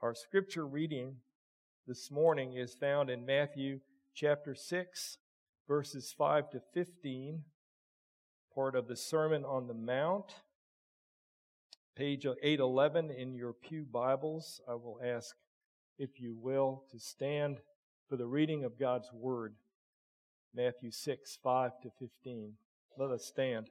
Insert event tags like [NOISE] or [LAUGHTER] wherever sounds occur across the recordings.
Our scripture reading this morning is found in Matthew chapter 6, verses 5 to 15, part of the Sermon on the Mount. Page 811 in your Pew Bibles. I will ask, if you will, to stand for the reading of God's Word. Matthew 6, 5 to 15. Let us stand.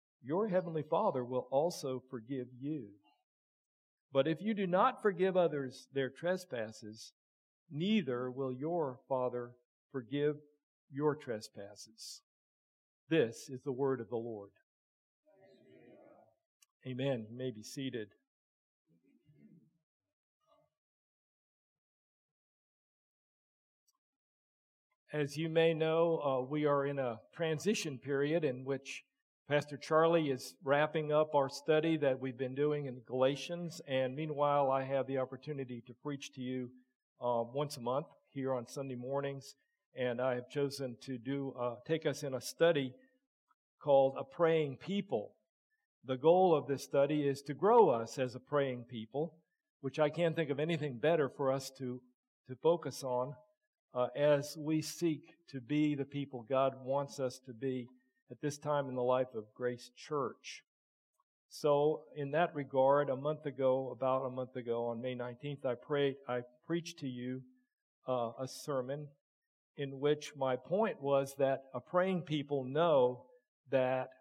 your heavenly Father will also forgive you. But if you do not forgive others their trespasses, neither will your Father forgive your trespasses. This is the word of the Lord. Amen. You may be seated. As you may know, uh, we are in a transition period in which Pastor Charlie is wrapping up our study that we've been doing in Galatians, and meanwhile, I have the opportunity to preach to you uh, once a month here on Sunday mornings, and I have chosen to do uh, take us in a study called "A Praying People." The goal of this study is to grow us as a praying people, which I can't think of anything better for us to to focus on uh, as we seek to be the people God wants us to be at this time in the life of Grace Church. So, in that regard, a month ago, about a month ago, on May 19th, I prayed, I preached to you uh, a sermon in which my point was that a praying people know that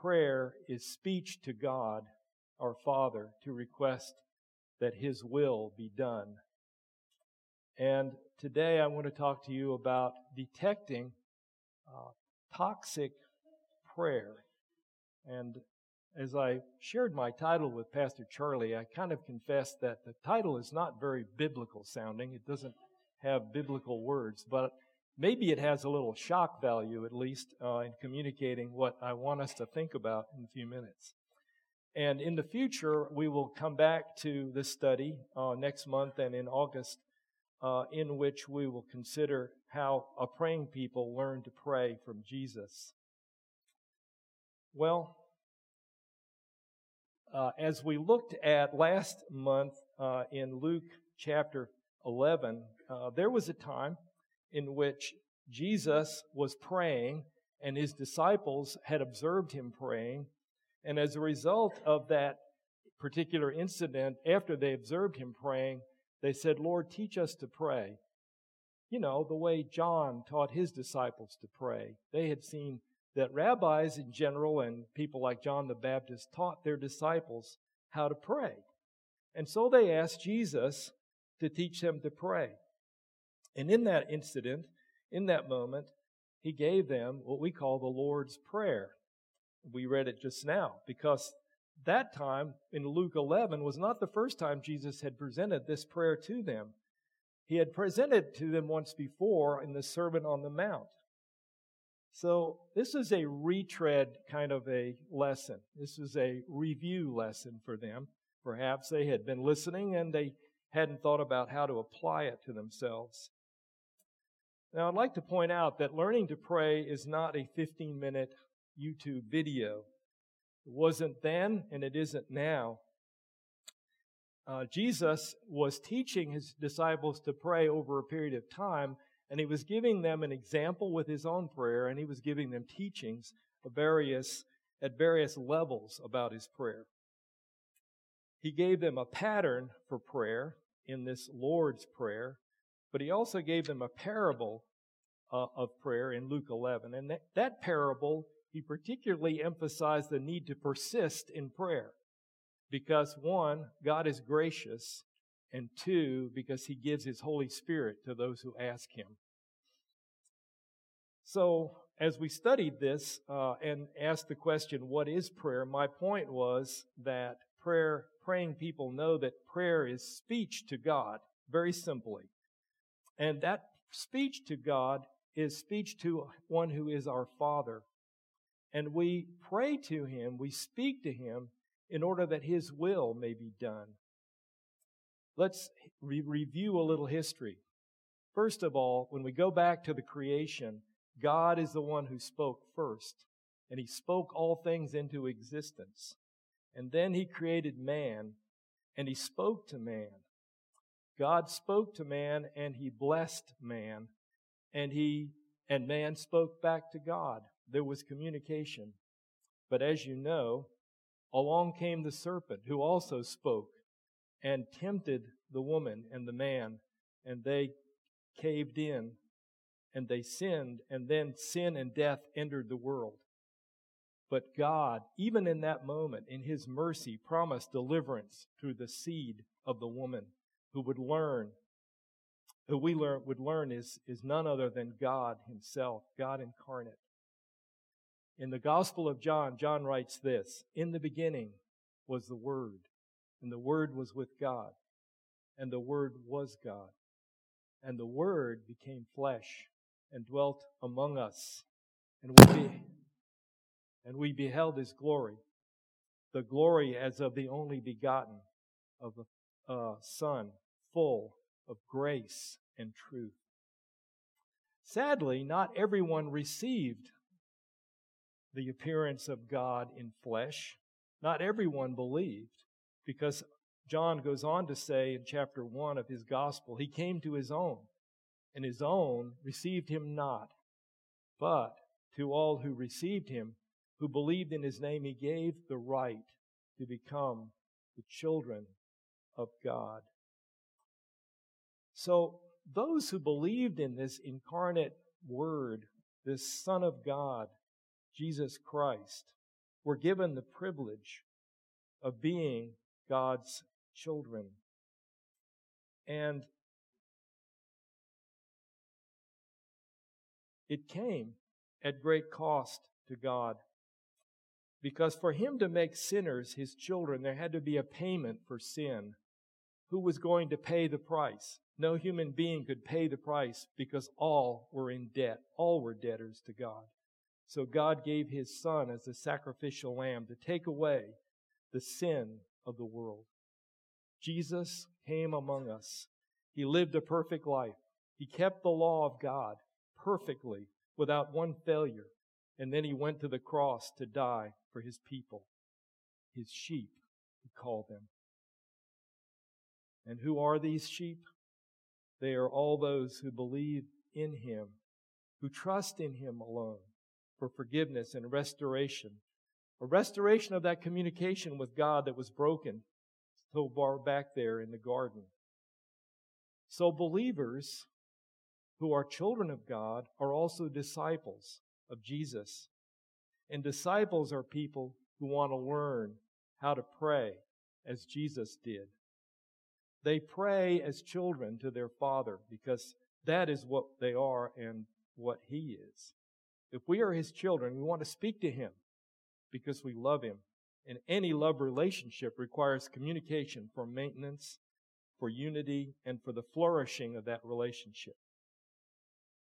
prayer is speech to God, our Father, to request that His will be done. And today I want to talk to you about detecting uh, toxic prayer. And as I shared my title with Pastor Charlie, I kind of confessed that the title is not very biblical sounding. It doesn't have biblical words, but maybe it has a little shock value, at least, uh, in communicating what I want us to think about in a few minutes. And in the future, we will come back to this study uh, next month and in August, uh, in which we will consider how a praying people learn to pray from Jesus. Well, uh, as we looked at last month uh, in Luke chapter 11, uh, there was a time in which Jesus was praying and his disciples had observed him praying. And as a result of that particular incident, after they observed him praying, they said, Lord, teach us to pray. You know, the way John taught his disciples to pray. They had seen that rabbis in general and people like John the Baptist taught their disciples how to pray. And so they asked Jesus to teach them to pray. And in that incident, in that moment, he gave them what we call the Lord's Prayer. We read it just now because that time in Luke 11 was not the first time Jesus had presented this prayer to them. He had presented it to them once before in the Sermon on the Mount. So this is a retread kind of a lesson. This is a review lesson for them. Perhaps they had been listening and they hadn't thought about how to apply it to themselves. Now, I'd like to point out that learning to pray is not a 15 minute YouTube video. It wasn't then, and it isn't now. Uh, Jesus was teaching his disciples to pray over a period of time, and he was giving them an example with his own prayer, and he was giving them teachings of various, at various levels about his prayer. He gave them a pattern for prayer in this Lord's Prayer, but he also gave them a parable uh, of prayer in Luke 11. And that, that parable, he particularly emphasized the need to persist in prayer. Because one, God is gracious, and two, because he gives his Holy Spirit to those who ask him. So, as we studied this uh, and asked the question, what is prayer? My point was that prayer, praying people know that prayer is speech to God, very simply. And that speech to God is speech to one who is our Father. And we pray to Him, we speak to Him in order that His will may be done. Let's re- review a little history. First of all, when we go back to the creation, God is the one who spoke first, and He spoke all things into existence. And then He created man, and He spoke to man. God spoke to man, and He blessed man, and He and man spoke back to God. There was communication. But as you know, along came the serpent, who also spoke and tempted the woman and the man, and they caved in and they sinned, and then sin and death entered the world. But God, even in that moment, in His mercy, promised deliverance through the seed of the woman who would learn, who we learn, would learn is, is none other than God Himself, God incarnate. In the Gospel of John, John writes this In the beginning was the Word, and the Word was with God, and the Word was God. And the Word became flesh and dwelt among us. And we, be, and we beheld his glory, the glory as of the only begotten of the uh, Son, full of grace and truth. Sadly, not everyone received the appearance of God in flesh. Not everyone believed, because John goes on to say in chapter 1 of his gospel, he came to his own, and his own received him not. But to all who received him, who believed in his name, he gave the right to become the children of God. So, those who believed in this incarnate Word, this Son of God, Jesus Christ, were given the privilege of being God's children. And It came at great cost to God. Because for him to make sinners his children, there had to be a payment for sin. Who was going to pay the price? No human being could pay the price because all were in debt. All were debtors to God. So God gave his son as a sacrificial lamb to take away the sin of the world. Jesus came among us. He lived a perfect life. He kept the law of God perfectly without one failure. And then he went to the cross to die for his people, his sheep, he called them. And who are these sheep? They are all those who believe in him, who trust in him alone for forgiveness and restoration. A restoration of that communication with God that was broken so far back there in the garden. So believers who are children of God are also disciples of Jesus. And disciples are people who want to learn how to pray as Jesus did. They pray as children to their Father because that is what they are and what He is. If we are His children, we want to speak to Him because we love Him. And any love relationship requires communication for maintenance, for unity, and for the flourishing of that relationship.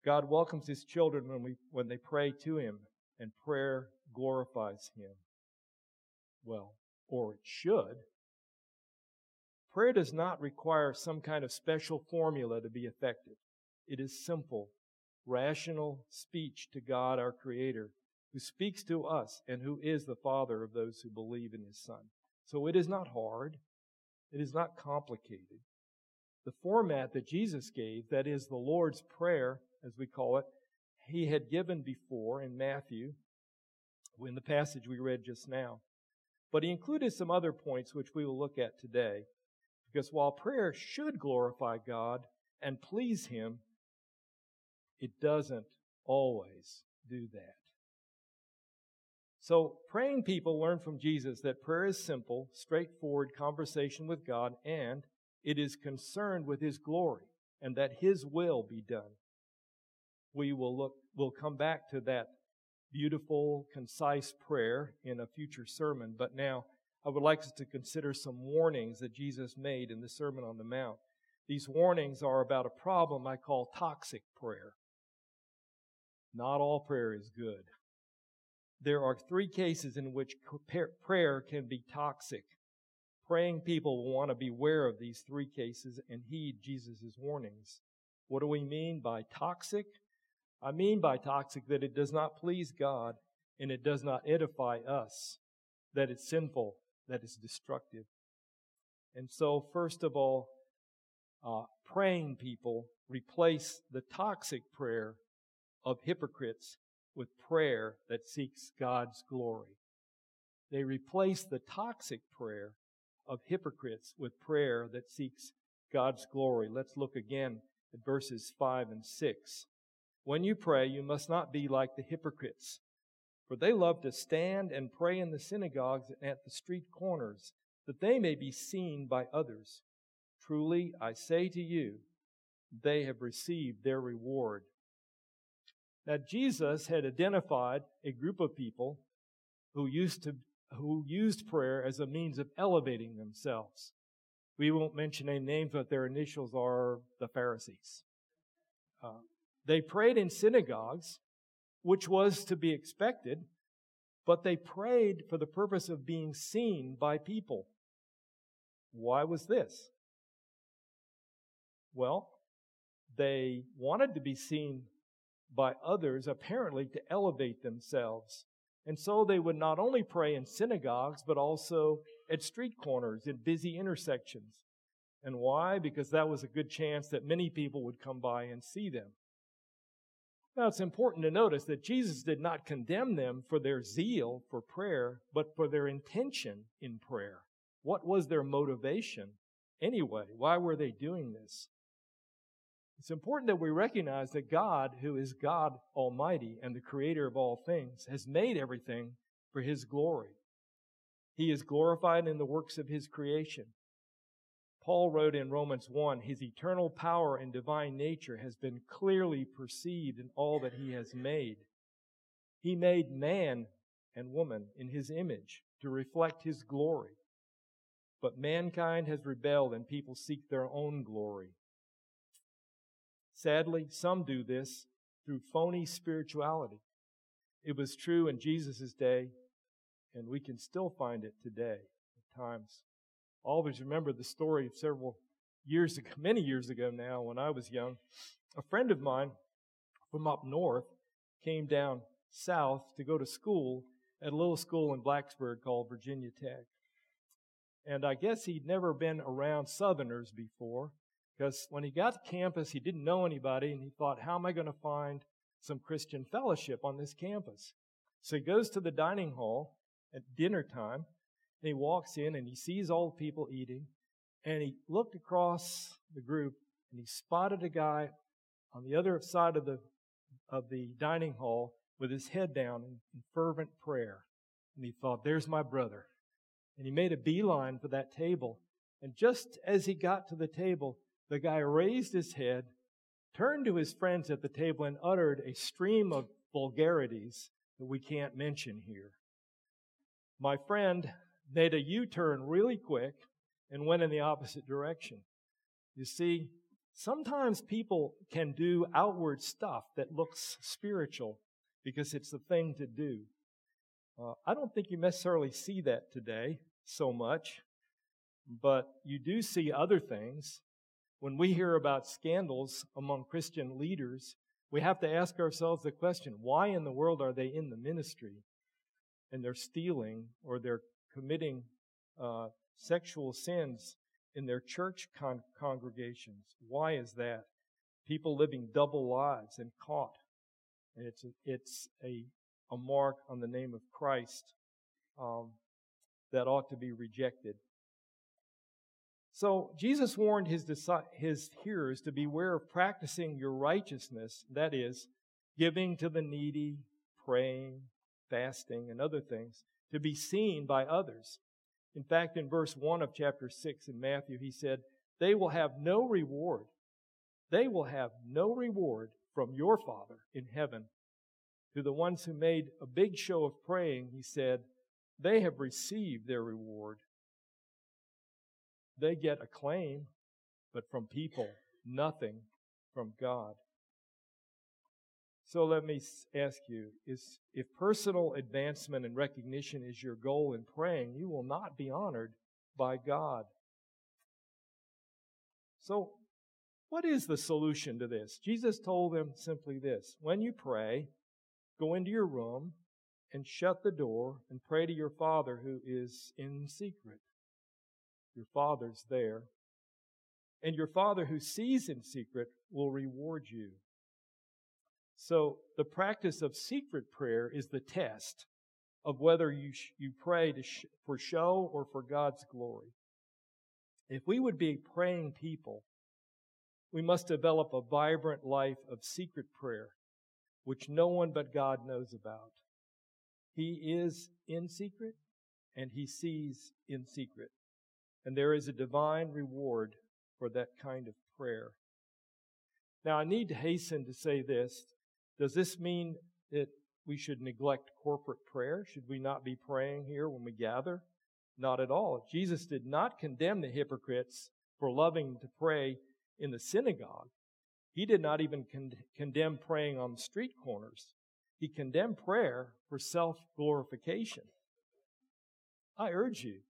God welcomes his children when, we, when they pray to him, and prayer glorifies him. Well, or it should. Prayer does not require some kind of special formula to be effective. It is simple, rational speech to God, our Creator, who speaks to us and who is the Father of those who believe in His Son. So it is not hard. It is not complicated. The format that Jesus gave, that is the Lord's Prayer, as we call it, He had given before in Matthew, in the passage we read just now. But He included some other points which we will look at today. Because while prayer should glorify God and please Him, it doesn't always do that. So, praying people learn from Jesus that prayer is simple, straightforward conversation with God, and it is concerned with His glory and that His will be done. We will look, we'll come back to that beautiful, concise prayer in a future sermon, but now I would like us to consider some warnings that Jesus made in the Sermon on the Mount. These warnings are about a problem I call toxic prayer. Not all prayer is good. There are three cases in which prayer can be toxic. Praying people will want to beware of these three cases and heed Jesus' warnings. What do we mean by toxic? I mean by toxic that it does not please God and it does not edify us, that it's sinful, that it's destructive. And so, first of all, uh, praying people replace the toxic prayer of hypocrites with prayer that seeks God's glory. They replace the toxic prayer of hypocrites with prayer that seeks God's glory. Let's look again at verses 5 and 6. When you pray, you must not be like the hypocrites, for they love to stand and pray in the synagogues and at the street corners, that they may be seen by others. Truly, I say to you, they have received their reward that Jesus had identified a group of people who used to who used prayer as a means of elevating themselves. We won't mention any names, but their initials are the Pharisees. Uh, they prayed in synagogues, which was to be expected, but they prayed for the purpose of being seen by people. Why was this? Well, they wanted to be seen by others, apparently to elevate themselves. And so they would not only pray in synagogues, but also at street corners, in busy intersections. And why? Because that was a good chance that many people would come by and see them. Now, it's important to notice that Jesus did not condemn them for their zeal for prayer, but for their intention in prayer. What was their motivation anyway? Why were they doing this? It's important that we recognize that God, who is God Almighty and the creator of all things, has made everything for His glory. He is glorified in the works of His creation. Paul wrote in Romans 1 His eternal power and divine nature has been clearly perceived in all that He has made. He made man and woman in His image to reflect His glory. But mankind has rebelled and people seek their own glory. Sadly, some do this through phony spirituality. It was true in Jesus' day, and we can still find it today at times. I always remember the story of several years ago, [LAUGHS] many years ago now, when I was young. A friend of mine from up north came down south to go to school at a little school in Blacksburg called Virginia Tech. And I guess he'd never been around Southerners before. Because when he got to campus, he didn't know anybody, and he thought, how am I going to find some Christian fellowship on this campus? So he goes to the dining hall at dinner time, and he walks in and he sees all the people eating, and he looked across the group and he spotted a guy on the other side of the of the dining hall with his head down in, in fervent prayer. And he thought, there's my brother. And he made a beeline for that table. And just as he got to the table, the guy raised his head, turned to his friends at the table, and uttered a stream of vulgarities that we can't mention here. My friend made a U turn really quick and went in the opposite direction. You see, sometimes people can do outward stuff that looks spiritual because it's the thing to do. Uh, I don't think you necessarily see that today so much, but you do see other things. When we hear about scandals among Christian leaders, we have to ask ourselves the question why in the world are they in the ministry and they're stealing or they're committing uh, sexual sins in their church con- congregations? Why is that? People living double lives and caught. And it's a, it's a, a mark on the name of Christ um, that ought to be rejected. So Jesus warned his, his hearers to beware of practicing your righteousness, that is, giving to the needy, praying, fasting, and other things, to be seen by others. In fact, in verse 1 of chapter 6 in Matthew, he said, They will have no reward. They will have no reward from your Father in heaven. To the ones who made a big show of praying, he said, They have received their reward they get acclaim, but from people, nothing from God. So let me ask you, is if personal advancement and recognition is your goal in praying, you will not be honored by God. So what is the solution to this? Jesus told them simply this. When you pray, go into your room and shut the door and pray to your Father who is in secret. Your Father's there. And your Father who sees in secret will reward you. So the practice of secret prayer is the test of whether you, sh- you pray sh- for show or for God's glory. If we would be praying people, we must develop a vibrant life of secret prayer, which no one but God knows about. He is in secret and he sees in secret. And there is a divine reward for that kind of prayer. Now, I need to hasten to say this. Does this mean that we should neglect corporate prayer? Should we not be praying here when we gather? Not at all. Jesus did not condemn the hypocrites for loving to pray in the synagogue. He did not even con- condemn praying on street corners. He condemned prayer for self glorification. I urge you,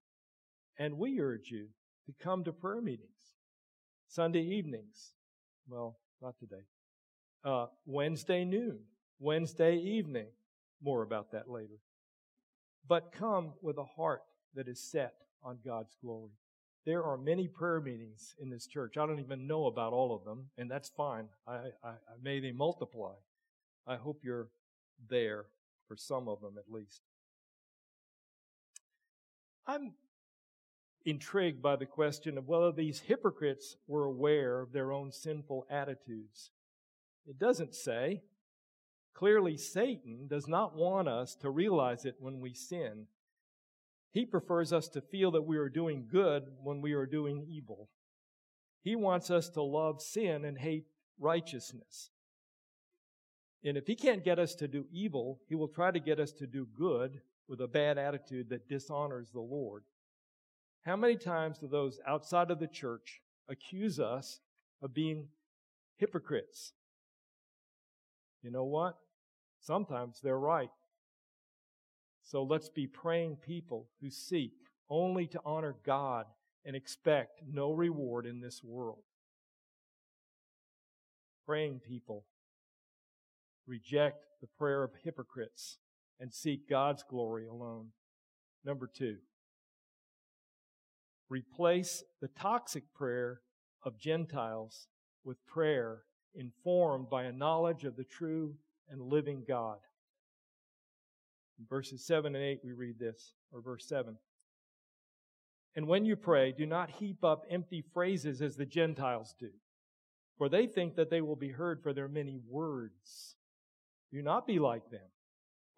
and we urge you to come to prayer meetings, Sunday evenings. Well, not today. Uh, Wednesday noon, Wednesday evening. More about that later. But come with a heart that is set on God's glory. There are many prayer meetings in this church. I don't even know about all of them, and that's fine. I, I, I may they multiply. I hope you're there for some of them at least. I'm intrigued by the question of whether these hypocrites were aware of their own sinful attitudes. It doesn't say. Clearly, Satan does not want us to realize it when we sin. He prefers us to feel that we are doing good when we are doing evil. He wants us to love sin and hate righteousness. And if he can't get us to do evil, he will try to get us to do good with a bad attitude that dishonors the Lord. How many times do those outside of the church accuse us of being hypocrites? You know what? Sometimes they're right. So let's be praying people who seek only to honor God and expect no reward in this world. Praying people reject the prayer of hypocrites and seek God's glory alone. Number two, replace the toxic prayer of Gentiles with prayer informed by a knowledge of the true and living God. In verses 7 and 8, we read this, or verse 7. And when you pray, do not heap up empty phrases as the Gentiles do, for they think that they will be heard for their many words. Do not be like them,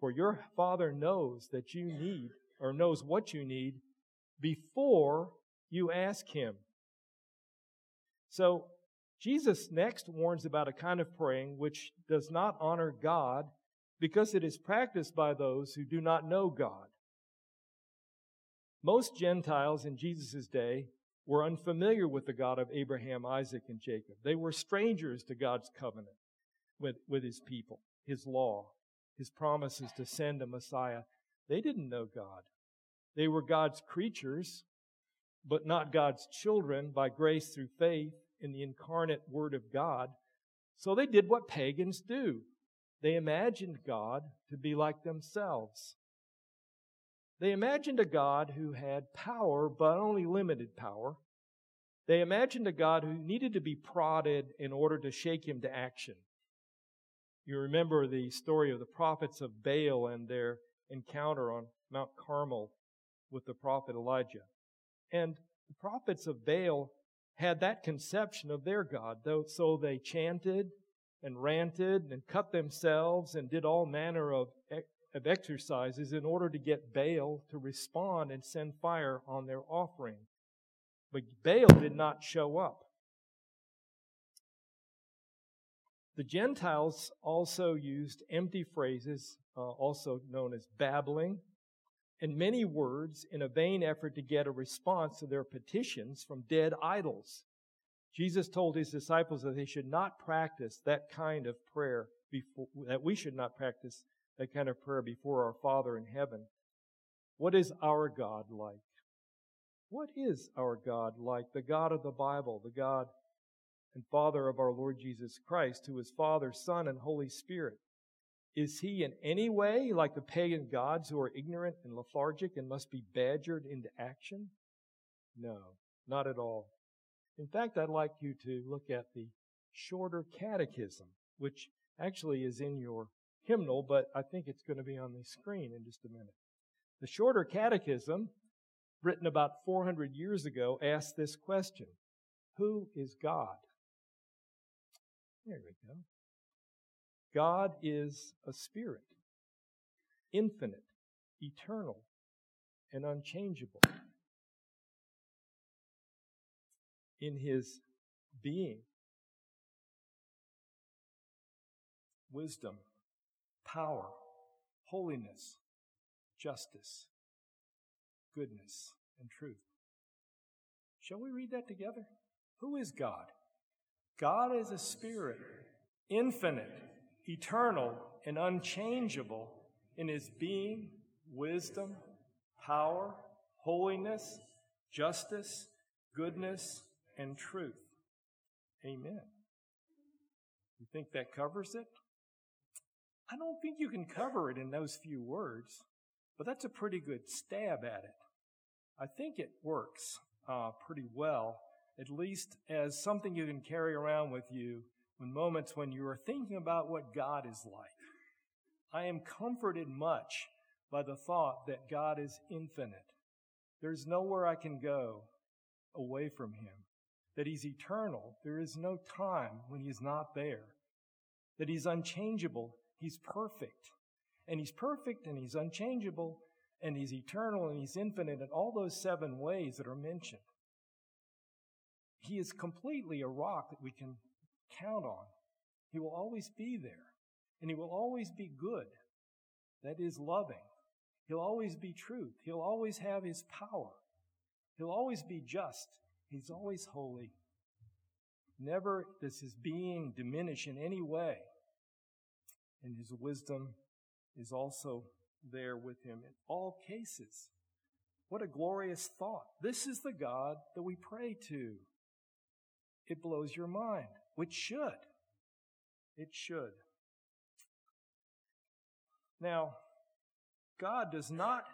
for your Father knows that you need, or knows what you need, before you ask him. So, Jesus next warns about a kind of praying which does not honor God because it is practiced by those who do not know God. Most Gentiles in Jesus' day were unfamiliar with the God of Abraham, Isaac, and Jacob. They were strangers to God's covenant with, with his people, his law, his promises to send a Messiah. They didn't know God. They were God's creatures, but not God's children by grace through faith in the incarnate Word of God. So they did what pagans do. They imagined God to be like themselves. They imagined a God who had power, but only limited power. They imagined a God who needed to be prodded in order to shake him to action. You remember the story of the prophets of Baal and their encounter on Mount Carmel with the prophet Elijah. And the prophets of Baal had that conception of their God, though, so they chanted and ranted and cut themselves and did all manner of, of exercises in order to get Baal to respond and send fire on their offering. But Baal did not show up. The Gentiles also used empty phrases, uh, also known as babbling, and many words in a vain effort to get a response to their petitions from dead idols. Jesus told his disciples that they should not practice that kind of prayer before, that we should not practice that kind of prayer before our Father in heaven. What is our God like? What is our God like? The God of the Bible, the God and Father of our Lord Jesus Christ, who is Father, Son, and Holy Spirit. Is he in any way like the pagan gods who are ignorant and lethargic and must be badgered into action? No, not at all. In fact, I'd like you to look at the shorter catechism, which actually is in your hymnal, but I think it's going to be on the screen in just a minute. The shorter catechism, written about 400 years ago, asks this question Who is God? There we go. God is a spirit, infinite, eternal, and unchangeable. In his being, wisdom, power, holiness, justice, goodness, and truth. Shall we read that together? Who is God? God is a spirit, infinite, eternal, and unchangeable in his being, wisdom, power, holiness, justice, goodness, and truth. Amen. You think that covers it? I don't think you can cover it in those few words, but that's a pretty good stab at it. I think it works uh, pretty well, at least as something you can carry around with you when moments when you are thinking about what God is like. I am comforted much by the thought that God is infinite. There's nowhere I can go away from Him. That He's eternal. There is no time when He's not there. That He's unchangeable. He's perfect. And He's perfect and He's unchangeable and He's eternal and He's infinite in all those seven ways that are mentioned. He is completely a rock that we can count on. He will always be there. And He will always be good. That is loving. He'll always be truth. He'll always have His power. He'll always be just. He's always holy. Never does His being diminish in any way. And His wisdom is also there with Him in all cases. What a glorious thought. This is the God that we pray to. It blows your mind which should. It should. Now, God does not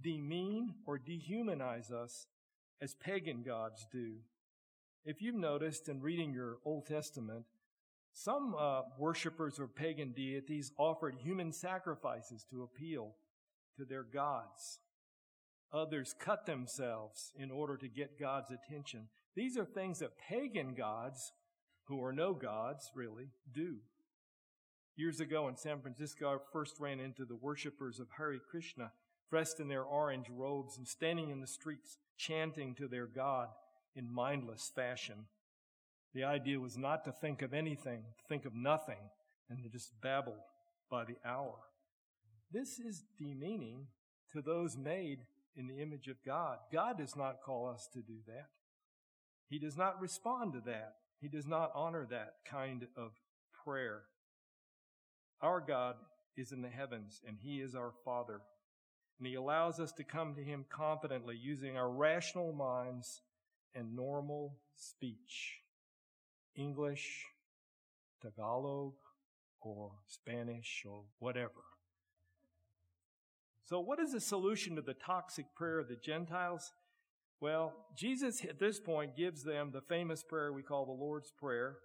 demean or dehumanize us as pagan gods do. If you've noticed in reading your Old Testament, some uh, worshippers of pagan deities offered human sacrifices to appeal to their gods. Others cut themselves in order to get God's attention. These are things that pagan gods who are no gods, really, do. Years ago in San Francisco, I first ran into the worshippers of Hare Krishna, dressed in their orange robes and standing in the streets chanting to their God in mindless fashion. The idea was not to think of anything, to think of nothing, and to just babble by the hour. This is demeaning to those made in the image of God. God does not call us to do that. He does not respond to that. He does not honor that kind of prayer. Our God is in the heavens and He is our Father. And He allows us to come to Him confidently using our rational minds and normal speech. English, Tagalog, or Spanish, or whatever. So, what is the solution to the toxic prayer of the Gentiles? Well, Jesus at this point gives them the famous prayer we call the Lord's Prayer.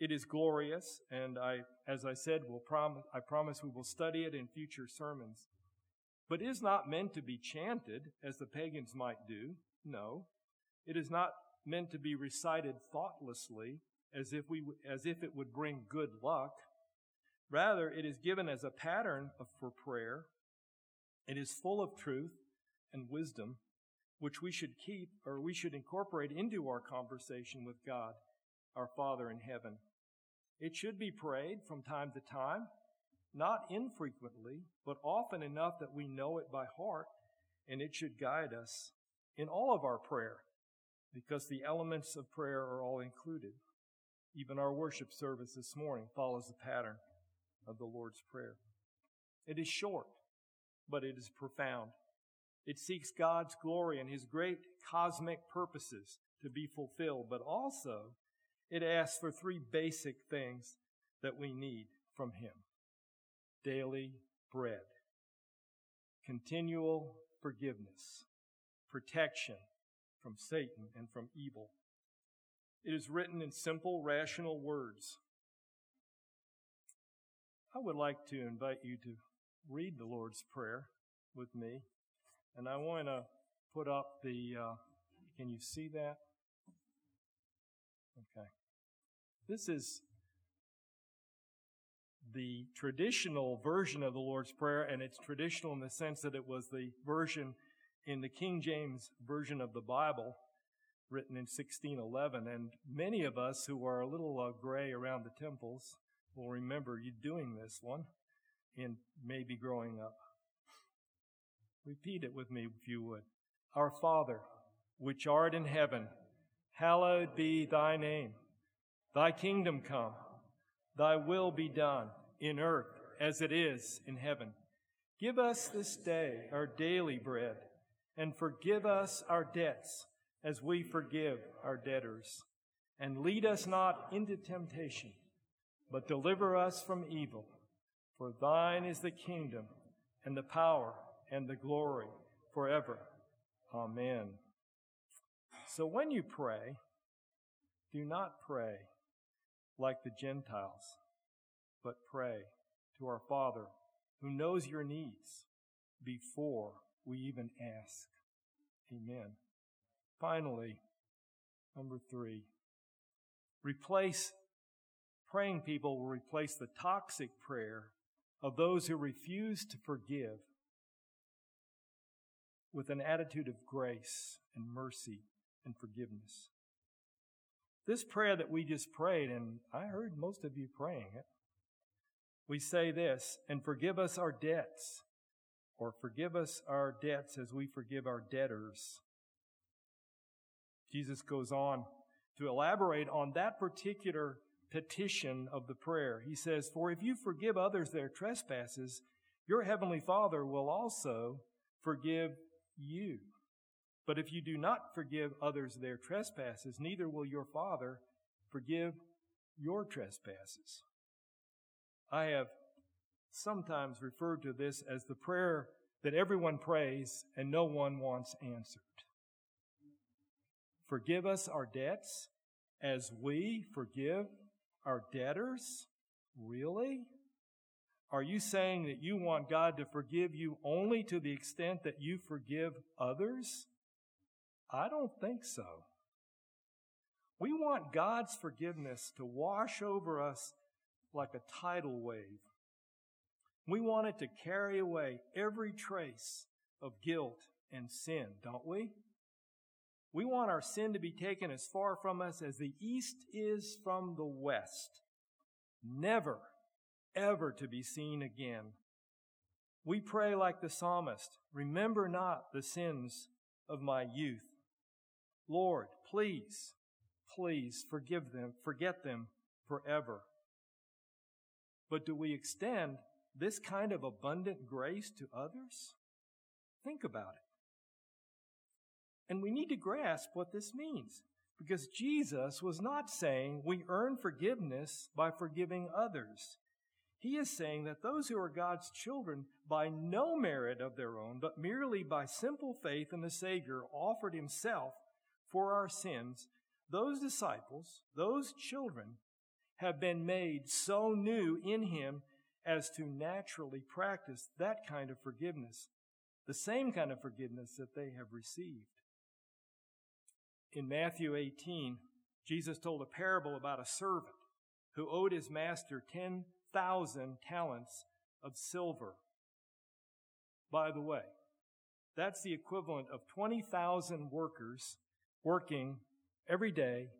It is glorious, and I, as I said, will promise, I promise we will study it in future sermons. But it is not meant to be chanted as the pagans might do. No. It is not meant to be recited thoughtlessly as if we, as if it would bring good luck. Rather, it is given as a pattern of, for prayer it is full of truth and wisdom, which we should keep or we should incorporate into our conversation with God, our Father in heaven. It should be prayed from time to time, not infrequently, but often enough that we know it by heart, and it should guide us in all of our prayer, because the elements of prayer are all included. Even our worship service this morning follows the pattern of the Lord's Prayer. It is short but it is profound. It seeks God's glory and His great cosmic purposes to be fulfilled, but also it asks for three basic things that we need from Him daily bread, continual forgiveness, protection from Satan and from evil. It is written in simple, rational words. I would like to invite you to read the Lord's Prayer with me. And I want to put up the, uh, can you see that? Okay. This is the traditional version of the Lord's Prayer, and it's traditional in the sense that it was the version in the King James Version of the Bible, written in 1611. And many of us who are a little uh, gray around the temples will remember you doing this one in maybe growing up. Repeat it with me if you would. Our Father, which art in heaven, hallowed be thy name. Thy kingdom come, thy will be done in earth as it is in heaven. Give us this day our daily bread, and forgive us our debts as we forgive our debtors. And lead us not into temptation, but deliver us from evil. For thine is the kingdom and the power and the glory forever. Amen. So when you pray, do not pray like the Gentiles, but pray to our Father who knows your needs before we even ask. Amen. Finally, number three, replace, praying people will replace the toxic prayer of those who refuse to forgive with an attitude of grace and mercy and forgiveness. This prayer that we just prayed, and I heard most of you praying it, we say this, and forgive us our debts, or forgive us our debts as we forgive our debtors. Jesus goes on to elaborate on that particular petition of the prayer. He says, For if you forgive others their trespasses, your heavenly Father will also forgive you. But if you do not forgive others their trespasses, neither will your Father forgive your trespasses. I have sometimes referred to this as the prayer that everyone prays and no one wants answered. Forgive us our debts as we forgive our debtors? Really? Are you saying that you want God to forgive you only to the extent that you forgive others? I don't think so. We want God's forgiveness to wash over us like a tidal wave. We want it to carry away every trace of guilt and sin, don't we? We want our sin to be taken as far from us as the east is from the west, never, ever to be seen again. We pray like the psalmist, remember not the sins of my youth. Lord, please, please forgive them, forget them forever. But do we extend this kind of abundant grace to others? Think about it. And we need to grasp what this means because Jesus was not saying we earn forgiveness by forgiving others. He is saying that those who are God's children, by no merit of their own, but merely by simple faith in the Savior, offered Himself for our sins, those disciples, those children, have been made so new in Him as to naturally practice that kind of forgiveness, the same kind of forgiveness that they have received. In Matthew 18, Jesus told a parable about a servant who owed his master 10 thousand talents of silver. By the way, that's the equivalent of 20,000 workers working every day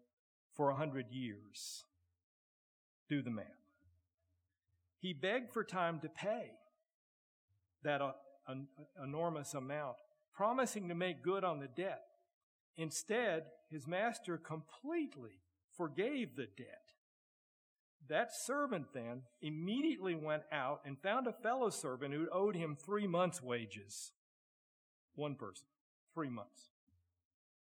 for a hundred years. Do the math. He begged for time to pay that uh, enormous amount, promising to make good on the debt. Instead, his master completely forgave the debt that servant then immediately went out and found a fellow servant who owed him three months' wages. One person, three months.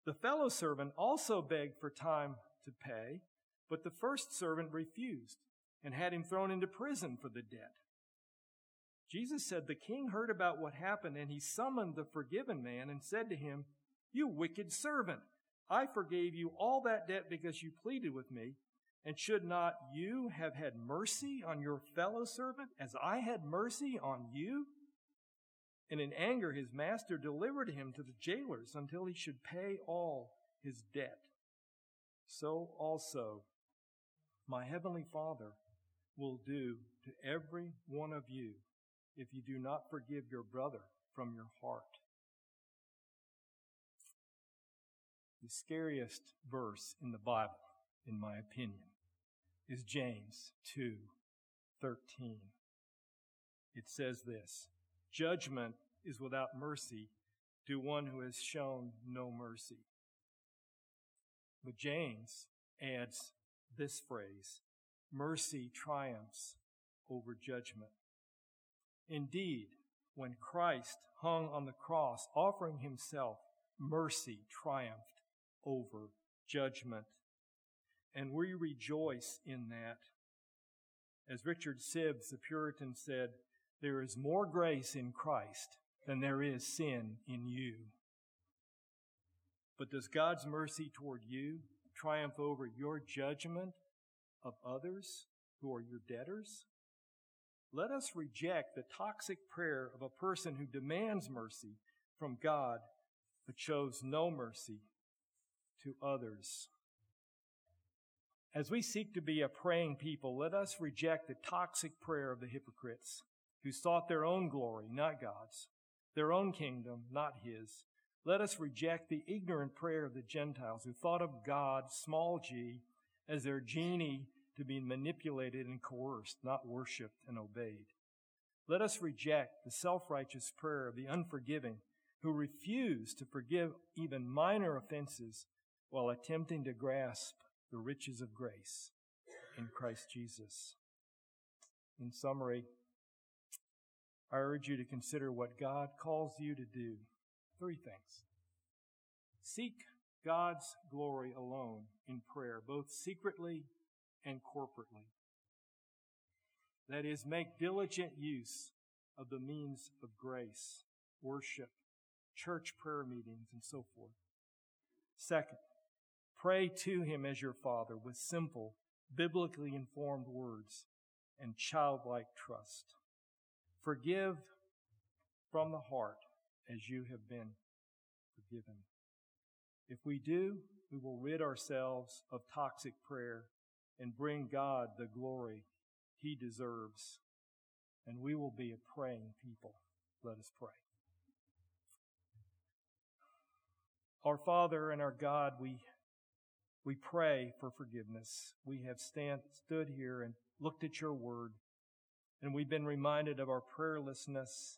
The fellow servant also begged for time to pay, but the first servant refused and had him thrown into prison for the debt. Jesus said the king heard about what happened and he summoned the forgiven man and said to him, You wicked servant, I forgave you all that debt because you pleaded with me. And should not you have had mercy on your fellow servant as I had mercy on you? And in anger, his master delivered him to the jailers until he should pay all his debt. So also, my heavenly Father will do to every one of you if you do not forgive your brother from your heart. The scariest verse in the Bible, in my opinion is James 2:13. It says this, judgment is without mercy to one who has shown no mercy. But James adds this phrase, mercy triumphs over judgment. Indeed, when Christ hung on the cross offering himself, mercy triumphed over judgment. And we rejoice in that. As Richard Sibbes, the Puritan, said, there is more grace in Christ than there is sin in you. But does God's mercy toward you triumph over your judgment of others who are your debtors? Let us reject the toxic prayer of a person who demands mercy from God but shows no mercy to others. As we seek to be a praying people, let us reject the toxic prayer of the hypocrites who sought their own glory, not God's, their own kingdom, not His. Let us reject the ignorant prayer of the Gentiles who thought of God, small g, as their genie to be manipulated and coerced, not worshiped and obeyed. Let us reject the self-righteous prayer of the unforgiving who refuse to forgive even minor offenses while attempting to grasp the riches of grace in Christ Jesus. In summary, I urge you to consider what God calls you to do. Three things. Seek God's glory alone in prayer, both secretly and corporately. That is, make diligent use of the means of grace, worship, church prayer meetings, and so forth. Second, Pray to him as your father with simple, biblically informed words and childlike trust. Forgive from the heart as you have been forgiven. If we do, we will rid ourselves of toxic prayer and bring God the glory he deserves. And we will be a praying people. Let us pray. Our Father and our God, we we pray for forgiveness. We have stand, stood here and looked at your word, and we've been reminded of our prayerlessness.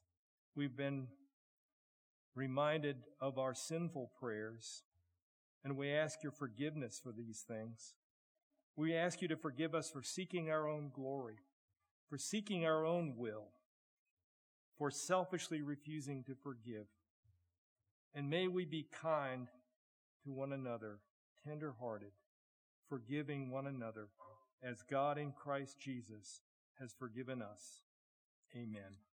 We've been reminded of our sinful prayers, And we ask your forgiveness for these things. We ask you to forgive us for seeking our own glory, for seeking our own will, for selfishly refusing to forgive. And may we be kind to one another, tender hearted, forgiving one another, as God in Christ Jesus has forgiven us. Amen.